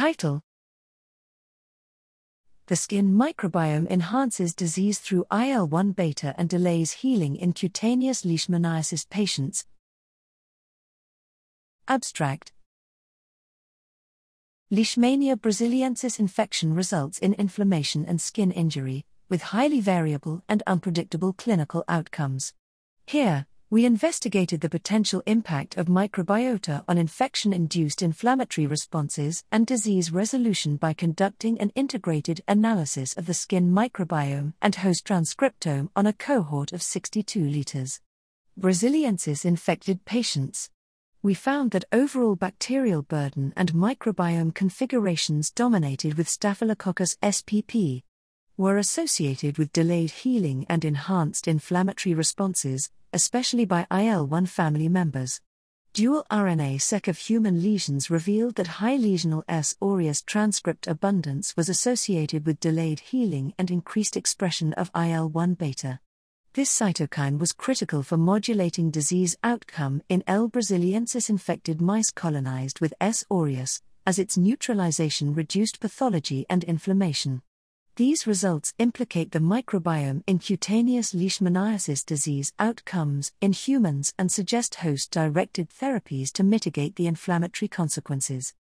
Title The skin microbiome enhances disease through IL 1 beta and delays healing in cutaneous leishmaniasis patients. Abstract Leishmania braziliensis infection results in inflammation and skin injury, with highly variable and unpredictable clinical outcomes. Here, we investigated the potential impact of microbiota on infection induced inflammatory responses and disease resolution by conducting an integrated analysis of the skin microbiome and host transcriptome on a cohort of 62 liters. Braziliensis infected patients. We found that overall bacterial burden and microbiome configurations dominated with Staphylococcus spp were associated with delayed healing and enhanced inflammatory responses, especially by IL 1 family members. Dual RNA seq of human lesions revealed that high lesional S. aureus transcript abundance was associated with delayed healing and increased expression of IL 1 beta. This cytokine was critical for modulating disease outcome in L. braziliensis infected mice colonized with S. aureus, as its neutralization reduced pathology and inflammation. These results implicate the microbiome in cutaneous leishmaniasis disease outcomes in humans and suggest host directed therapies to mitigate the inflammatory consequences.